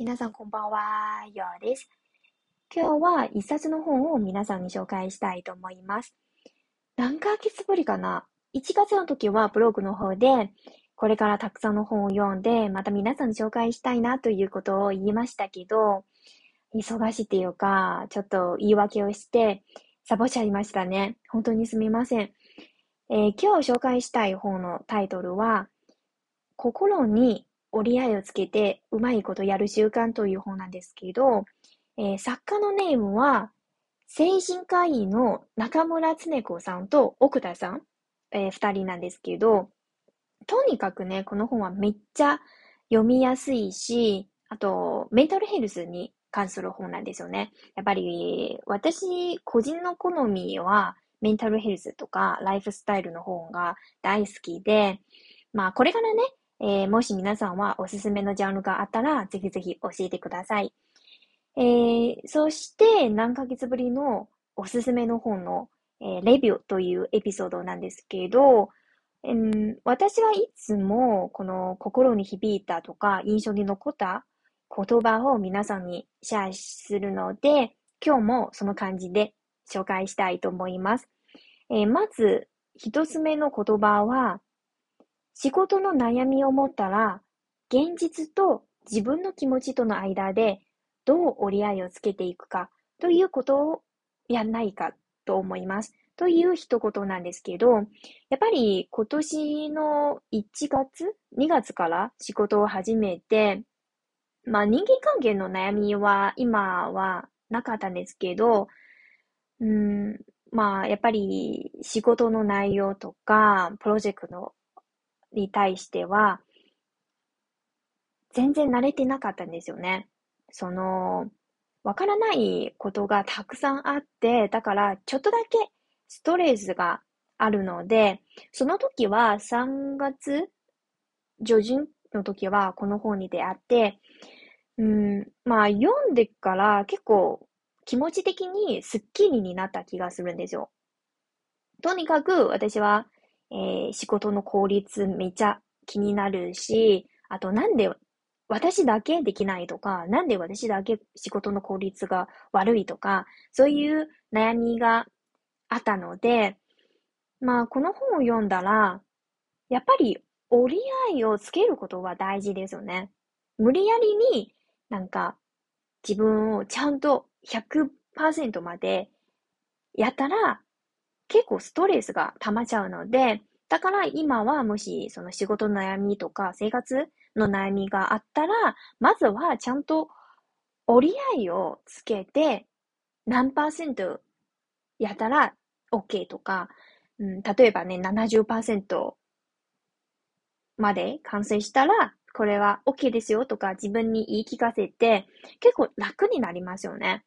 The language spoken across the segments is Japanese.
皆さんこんばんは、ようです。今日は一冊の本を皆さんに紹介したいと思います。何ヶ月ぶりかな ?1 月の時はブログの方で、これからたくさんの本を読んで、また皆さんに紹介したいなということを言いましたけど、忙しいっていうか、ちょっと言い訳をして、サボっちゃいましたね。本当にすみません。えー、今日紹介したい本のタイトルは、心に折り合いをつけてうまいことやる習慣という本なんですけど、えー、作家のネームは、精神科医の中村恒子さんと奥田さん、えー、二人なんですけど、とにかくね、この本はめっちゃ読みやすいし、あと、メンタルヘルスに関する本なんですよね。やっぱり、私、個人の好みは、メンタルヘルスとか、ライフスタイルの本が大好きで、まあ、これからね、えー、もし皆さんはおすすめのジャンルがあったら、ぜひぜひ教えてください。えー、そして、何ヶ月ぶりのおすすめの本の、えー、レビューというエピソードなんですけど、うん、私はいつもこの心に響いたとか印象に残った言葉を皆さんにシェアするので、今日もその感じで紹介したいと思います。えー、まず、一つ目の言葉は、仕事の悩みを持ったら、現実と自分の気持ちとの間でどう折り合いをつけていくかということをやんないかと思います。という一言なんですけど、やっぱり今年の1月 ?2 月から仕事を始めて、まあ人間関係の悩みは今はなかったんですけど、うん、まあやっぱり仕事の内容とか、プロジェクトのに対しては、全然慣れてなかったんですよね。その、わからないことがたくさんあって、だからちょっとだけストレスがあるので、その時は3月上旬の時はこの本に出会って、うん、まあ読んでから結構気持ち的にスッキリになった気がするんですよ。とにかく私は、えー、仕事の効率めっちゃ気になるし、あとなんで私だけできないとか、なんで私だけ仕事の効率が悪いとか、そういう悩みがあったので、まあこの本を読んだら、やっぱり折り合いをつけることは大事ですよね。無理やりになんか、自分をちゃんと100%までやったら、結構ストレスが溜まっちゃうので、だから今はもしその仕事の悩みとか生活の悩みがあったら、まずはちゃんと折り合いをつけて、何パーセントやったら OK とか、うん、例えばね、70%まで完成したら、これは OK ですよとか自分に言い聞かせて、結構楽になりますよね。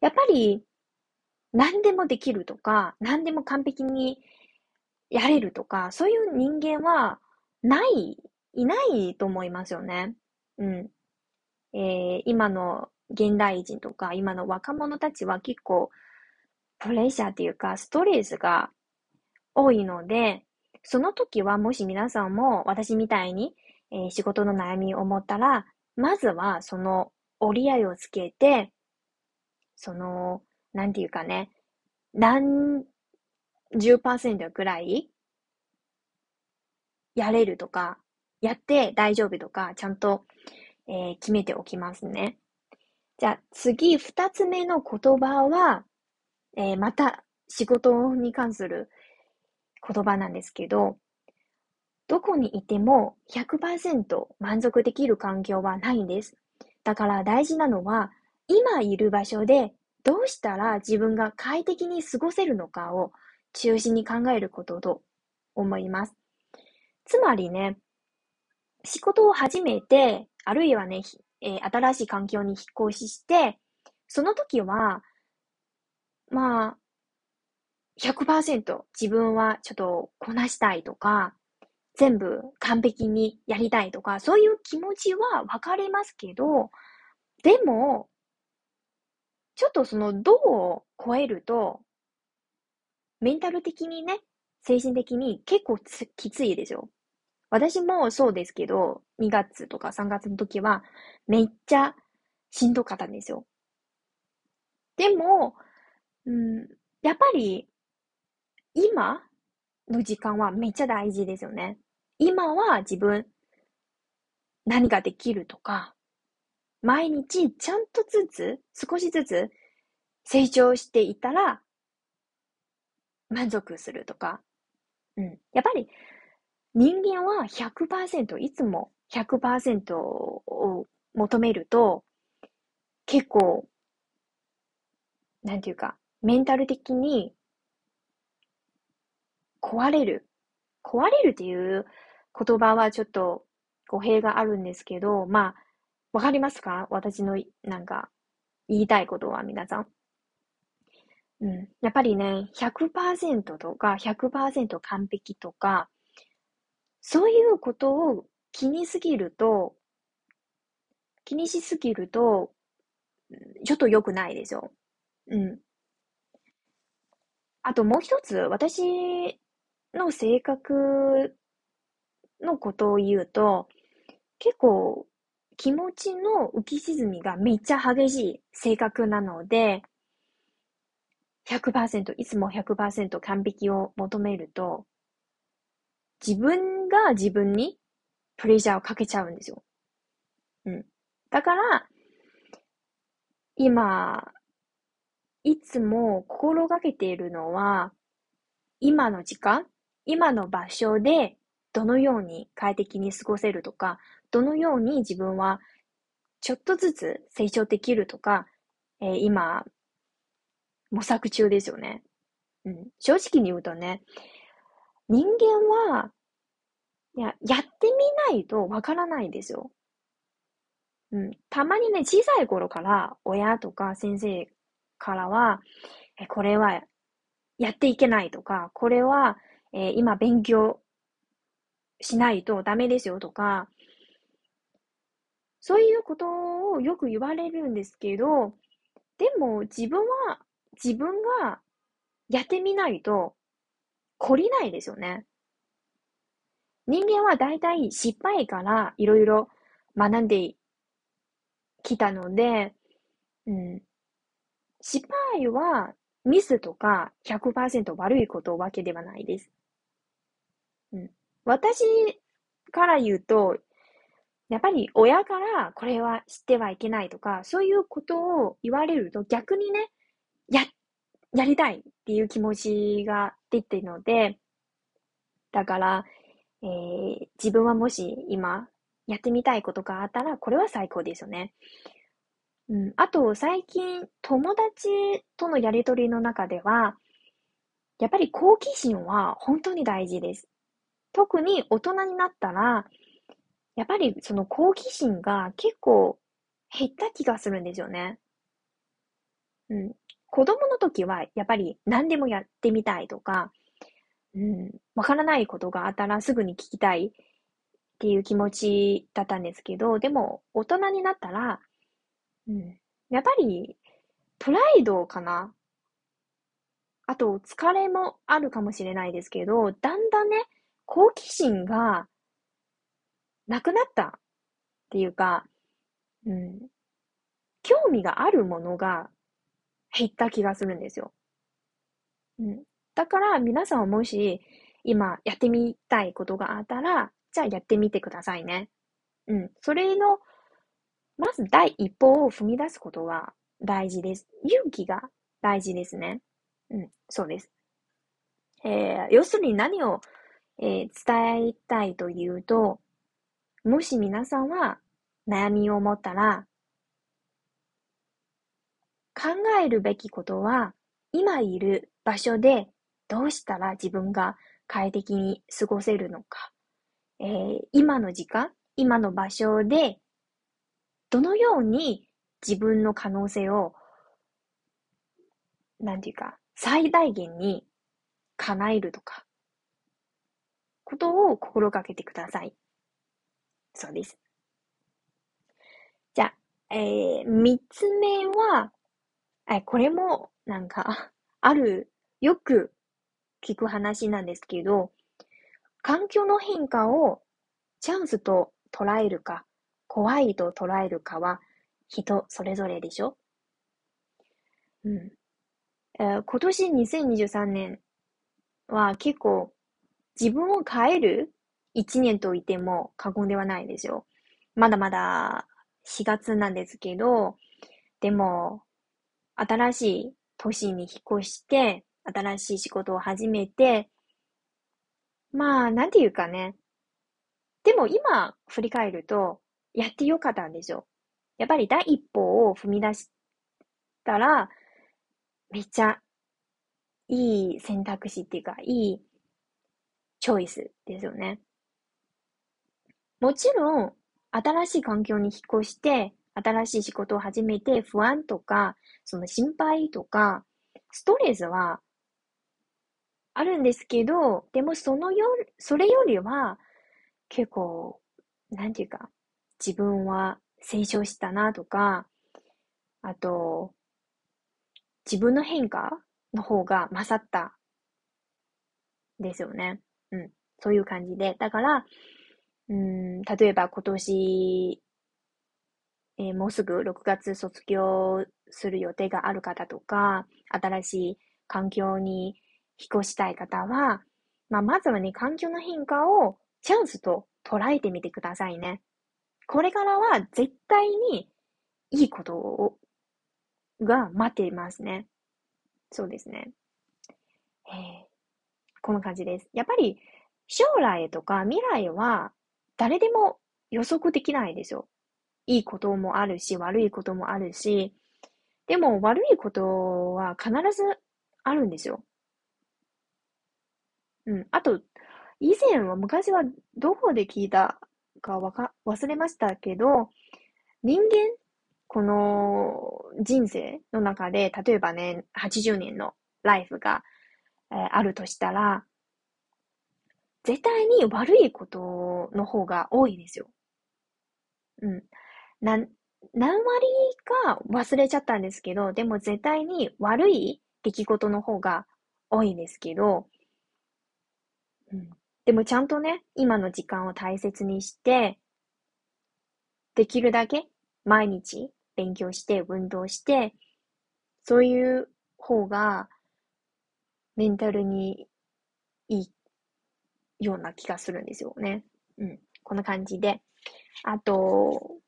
やっぱり、何でもできるとか、何でも完璧にやれるとか、そういう人間は、ない、いないと思いますよね。うん。えー、今の現代人とか、今の若者たちは結構、プレッシャーっていうか、ストレスが多いので、その時はもし皆さんも私みたいに、えー、仕事の悩みを持ったら、まずはその折り合いをつけて、その、なんていうかね、何十パーセントくらいやれるとか、やって大丈夫とか、ちゃんと、えー、決めておきますね。じゃあ次、二つ目の言葉は、えー、また仕事に関する言葉なんですけど、どこにいても100%満足できる環境はないんです。だから大事なのは、今いる場所でどうしたら自分が快適に過ごせるのかを中心に考えることと思います。つまりね、仕事を始めて、あるいはね、えー、新しい環境に引っ越しして、その時は、まあ、100%自分はちょっとこなしたいとか、全部完璧にやりたいとか、そういう気持ちは分かりますけど、でも、ちょっとその度を超えると、メンタル的にね、精神的に結構きついですよ。私もそうですけど、2月とか3月の時は、めっちゃしんどかったんですよ。でも、うん、やっぱり、今の時間はめっちゃ大事ですよね。今は自分、何ができるとか、毎日ちゃんとずつ、少しずつ成長していたら、満足するとか。うん。やっぱり、人間は100%、いつも100%を求めると、結構、なんていうか、メンタル的に壊れる。壊れるっていう言葉はちょっと語弊があるんですけど、まあ、わかりますか？私のなんか言いたいことは皆さん。うん。やっぱりね、100%とか100%完璧とか、そういうことを気にすぎると、気にしすぎると、ちょっと良くないですよ。うん。あともう一つ、私の性格のことを言うと、結構気持ちの浮き沈みがめっちゃ激しい性格なので、100%、いつも100%完璧を求めると、自分が自分にプレジャーをかけちゃうんですよ。うん。だから、今、いつも心がけているのは、今の時間、今の場所でどのように快適に過ごせるとか、どのように自分はちょっとずつ成長できるとか、えー、今、模索中ですよね。うん。正直に言うとね、人間は、いや、やってみないとわからないですよ。うん。たまにね、小さい頃から親とか先生からは、え、これはやっていけないとか、これは、えー、今勉強しないとダメですよとか、そういうことをよく言われるんですけど、でも自分は自分がやってみないと懲りないですよね。人間は大体失敗からいろいろ学んできたので、うん、失敗はミスとか100%悪いことわけではないです。うん、私から言うと、やっぱり親からこれは知ってはいけないとか、そういうことを言われると逆にね、や、やりたいっていう気持ちが出てるので、だから、えー、自分はもし今やってみたいことがあったら、これは最高ですよね。うん、あと、最近、友達とのやりとりの中では、やっぱり好奇心は本当に大事です。特に大人になったら、やっぱりその好奇心が結構減った気がするんですよね。うん。子供の時はやっぱり何でもやってみたいとか、うん、わからないことがあったらすぐに聞きたいっていう気持ちだったんですけど、でも大人になったら、うん、やっぱりプライドかなあと疲れもあるかもしれないですけど、だんだんね、好奇心がなくなったっていうか、うん、興味があるものが減った気がするんですよ。うん、だから皆さんはもし今やってみたいことがあったら、じゃあやってみてくださいね。うん。それの、まず第一歩を踏み出すことは大事です。勇気が大事ですね。うん、そうです。えー、要するに何を、えー、伝えたいというと、もし皆さんは悩みを持ったら、考えるべきことは、今いる場所でどうしたら自分が快適に過ごせるのか、えー、今の時間、今の場所で、どのように自分の可能性を、なんていうか、最大限に叶えるとか、ことを心がけてください。そうです。じゃあ、えー、三つ目は、え、これも、なんか、ある、よく聞く話なんですけど、環境の変化をチャンスと捉えるか、怖いと捉えるかは人それぞれでしょ？うん。え、今年2023年は結構自分を変える一年と言っても過言ではないですよ。まだまだ4月なんですけど、でも、新しい都市に引っ越して、新しい仕事を始めて、まあ、なんていうかね。でも今振り返ると、やってよかったんですよ。やっぱり第一歩を踏み出したら、めっちゃいい選択肢っていうか、いいチョイスですよね。もちろん、新しい環境に引っ越して、新しい仕事を始めて不安とか、その心配とか、ストレスはあるんですけど、でもそのよ、それよりは結構、なんていうか、自分は成長したなとか、あと、自分の変化の方が勝ったですよね。うん。そういう感じで。だから、うん、例えば今年、えー、もうすぐ6月卒業する予定がある方とか、新しい環境に引っ越したい方は、まあ、まずはね、環境の変化をチャンスと捉えてみてくださいね。これからは絶対にいいことをが待っていますね。そうですね。えー、この感じです。やっぱり将来とか未来は誰でも予測できないですよ。いいこともあるし、悪いこともあるし、でも悪いことは必ずあるんですよ。うん。あと、以前は、昔はどこで聞いたかわか、忘れましたけど、人間、この人生の中で、例えばね、80年のライフが、えー、あるとしたら、絶対に悪いことの方が多いですよ。うん。な、何割か忘れちゃったんですけど、でも絶対に悪い出来事の方が多いんですけど、うん。でもちゃんとね、今の時間を大切にして、できるだけ毎日勉強して、運動して、そういう方がメンタルにいいような気がするんですよね。うん。こんな感じで。あと、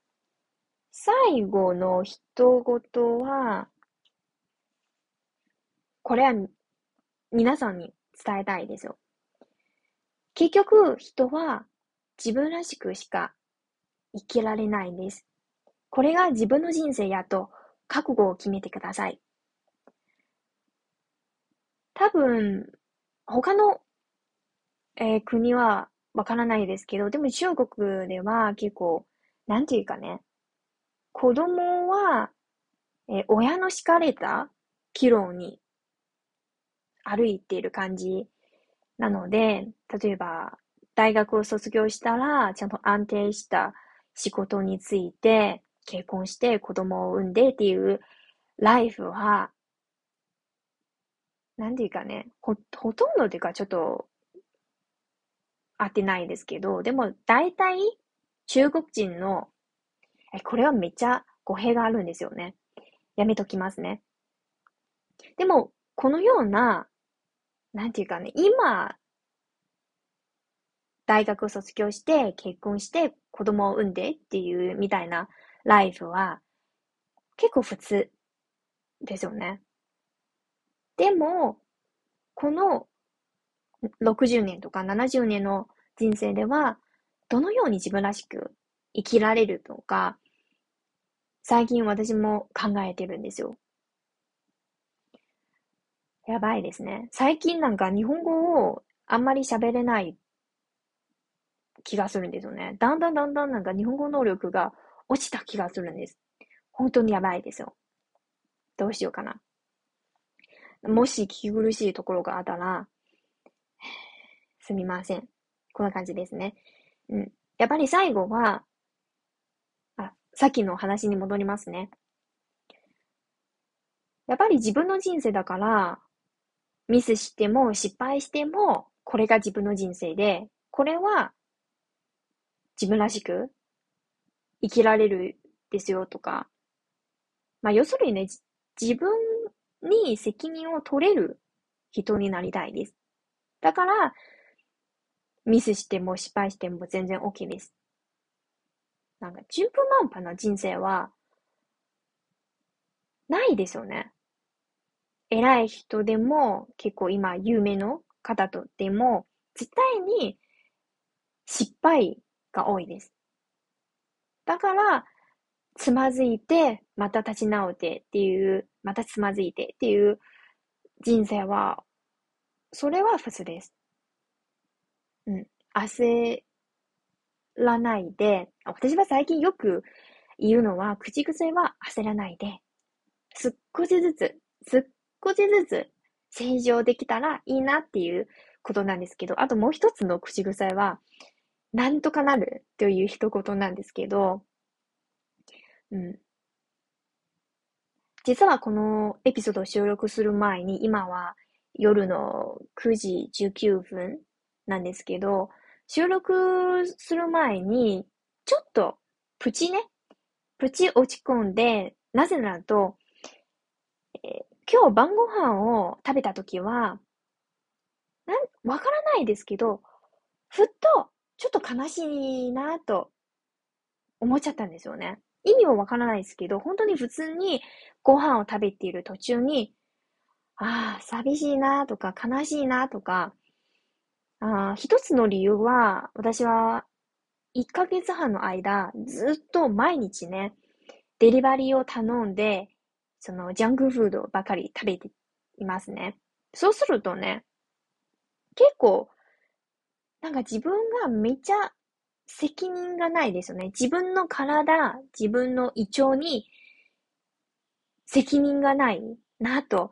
最後の一言は、これは皆さんに伝えたいですよ。結局、人は自分らしくしか生きられないんです。これが自分の人生やと覚悟を決めてください。多分、他の、えー、国はわからないですけど、でも中国では結構、なんていうかね、子供は、えー、親の敷かれた岐路に歩いている感じなので、例えば、大学を卒業したら、ちゃんと安定した仕事について、結婚して子供を産んでっていうライフは、なんていうかね、ほ、ほとんどっていうかちょっと合ってないですけど、でも大体中国人の、え、これはめっちゃ語弊があるんですよね。やめときますね。でも、このようななんていうかね、今、大学を卒業して、結婚して、子供を産んでっていうみたいなライフは、結構普通ですよね。でも、この60年とか70年の人生では、どのように自分らしく生きられるとか、最近私も考えてるんですよ。やばいですね。最近なんか日本語をあんまり喋れない気がするんですよね。だんだんだんだんなんか日本語能力が落ちた気がするんです。本当にやばいですよ。どうしようかな。もし聞き苦しいところがあったら、すみません。こんな感じですね。うん。やっぱり最後は、あ、さっきの話に戻りますね。やっぱり自分の人生だから、ミスしても失敗しても、これが自分の人生で、これは自分らしく生きられるですよとか、まあ要するにね、自分に責任を取れる人になりたいです。だから、ミスしても失敗しても全然 OK です。なんか、順風満帆な人生は、ないですよね。偉い人でも、結構今有名の方とでも、絶対に失敗が多いです。だから、つまずいて、また立ち直ってっていう、またつまずいてっていう人生は、それは普通です。焦らないで、私は最近よく言うのは、口癖は焦らないで、少しずつ、少しずつ成長できたらいいなっていうことなんですけど、あともう一つの口癖は、なんとかなるという一言なんですけど、うん。実はこのエピソードを収録する前に、今は夜の9時19分なんですけど、収録する前に、ちょっとプチね、プチ落ち込んで、なぜならと、えー、今日晩ご飯を食べたときは、なん、わからないですけど、ふっと、ちょっと悲しいなと思っちゃったんですよね。意味はわからないですけど、本当に普通にご飯を食べている途中に、ああ、寂しいなとか悲しいなとか、あ一つの理由は、私は1ヶ月半の間、ずっと毎日ね、デリバリーを頼んで、そのジャンクフードばかり食べていますね。そうするとね、結構、なんか自分がめっちゃ責任がないですよね。自分の体、自分の胃腸に責任がないなと、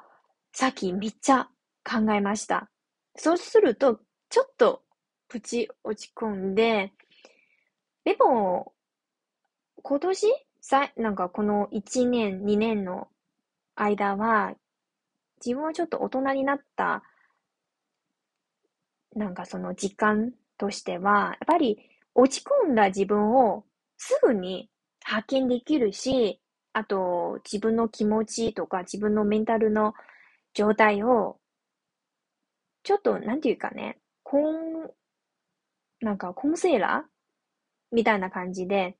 さっきめっちゃ考えました。そうすると、ちょっとプチ落ち込んで、でも、今年さ、なんかこの1年、2年の間は、自分はちょっと大人になった、なんかその時間としては、やっぱり落ち込んだ自分をすぐに発見できるし、あと自分の気持ちとか自分のメンタルの状態を、ちょっと、なんていうかね、コン、なんかコンセーラーみたいな感じで、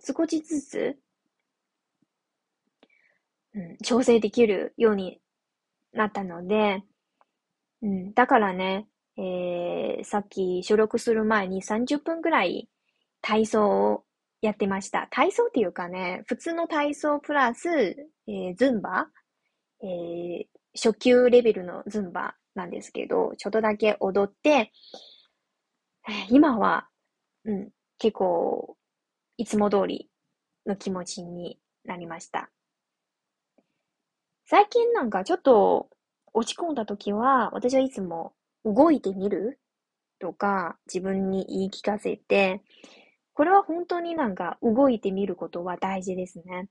少しずつ、うん、調整できるようになったので、うん、だからね、えー、さっき収録する前に30分ぐらい体操をやってました。体操っていうかね、普通の体操プラス、えー、ズンバ、えー、初級レベルのズンバなんですけど、ちょっとだけ踊って、今は、うん、結構、いつも通りの気持ちになりました。最近なんかちょっと落ち込んだ時は、私はいつも動いてみる？とか、自分に言い聞かせて、これは本当になんか動いてみることは大事ですね。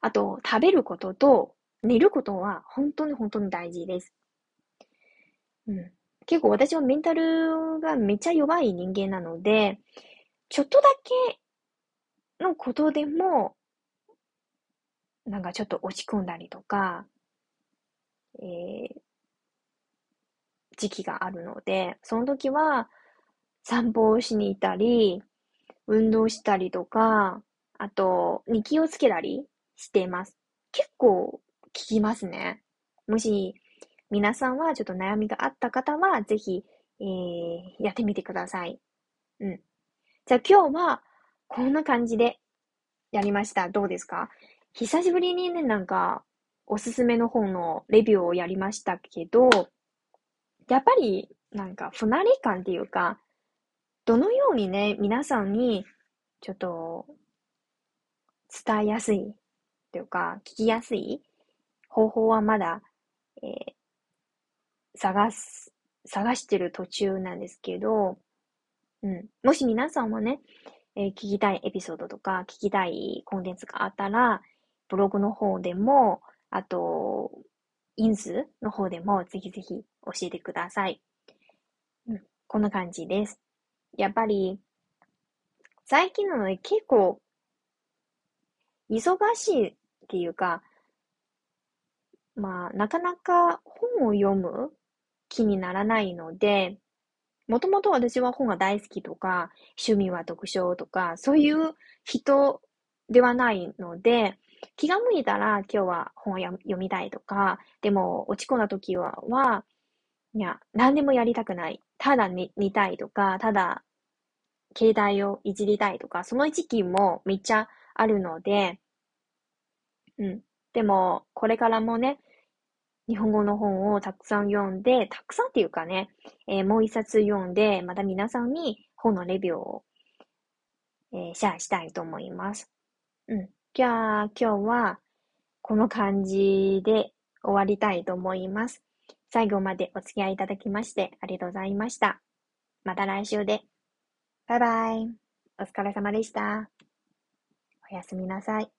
あと、食べることと寝ることは本当に本当に大事です。うん。結構私はメンタルがめっちゃ弱い人間なので、ちょっとだけのことでも、なんかちょっと落ち込んだりとか、えー、時期があるので、その時は散歩をしに行ったり、運動したりとか、あと、に気をつけたりしています。結構効きますね。もし、皆さんはちょっと悩みがあった方は、ぜひ、えー、やってみてください。うん。じゃあ今日は、こんな感じでやりました。どうですか？久しぶりにね、なんか、おすすめの本のレビューをやりましたけど、やっぱり、なんか、不慣れ感っていうか、どのようにね、皆さんに、ちょっと、伝えやすい、というか、聞きやすい方法はまだ、えー、探す、探してる途中なんですけど、うん。もし皆さんもね、えー、聞きたいエピソードとか、聞きたいコンテンツがあったら、ブログの方でも、あと、インズの方でもぜひぜひ教えてください。うん、こんな感じです。やっぱり、最近なので結構、忙しいっていうか、まあ、なかなか本を読む気にならないので、もともと私は本が大好きとか、趣味は読書とか、そういう人ではないので、気が向いたら今日は本を読みたいとか、でも落ち込んだ時は、はいや、何でもやりたくない。ただ寝寝たいとか、ただ携帯をいじりたいとか、その時期もめっちゃあるので、うん。でも、これからもね、日本語の本をたくさん読んで、たくさんっていうかね、えー、もう一冊読んで、また皆さんに本のレビューを、えー、シェアしたいと思います。うん。じゃあ、今日はこの感じで終わりたいと思います。最後までお付き合いいただきましてありがとうございました。また来週で。バイバイ。お疲れ様でした。おやすみなさい。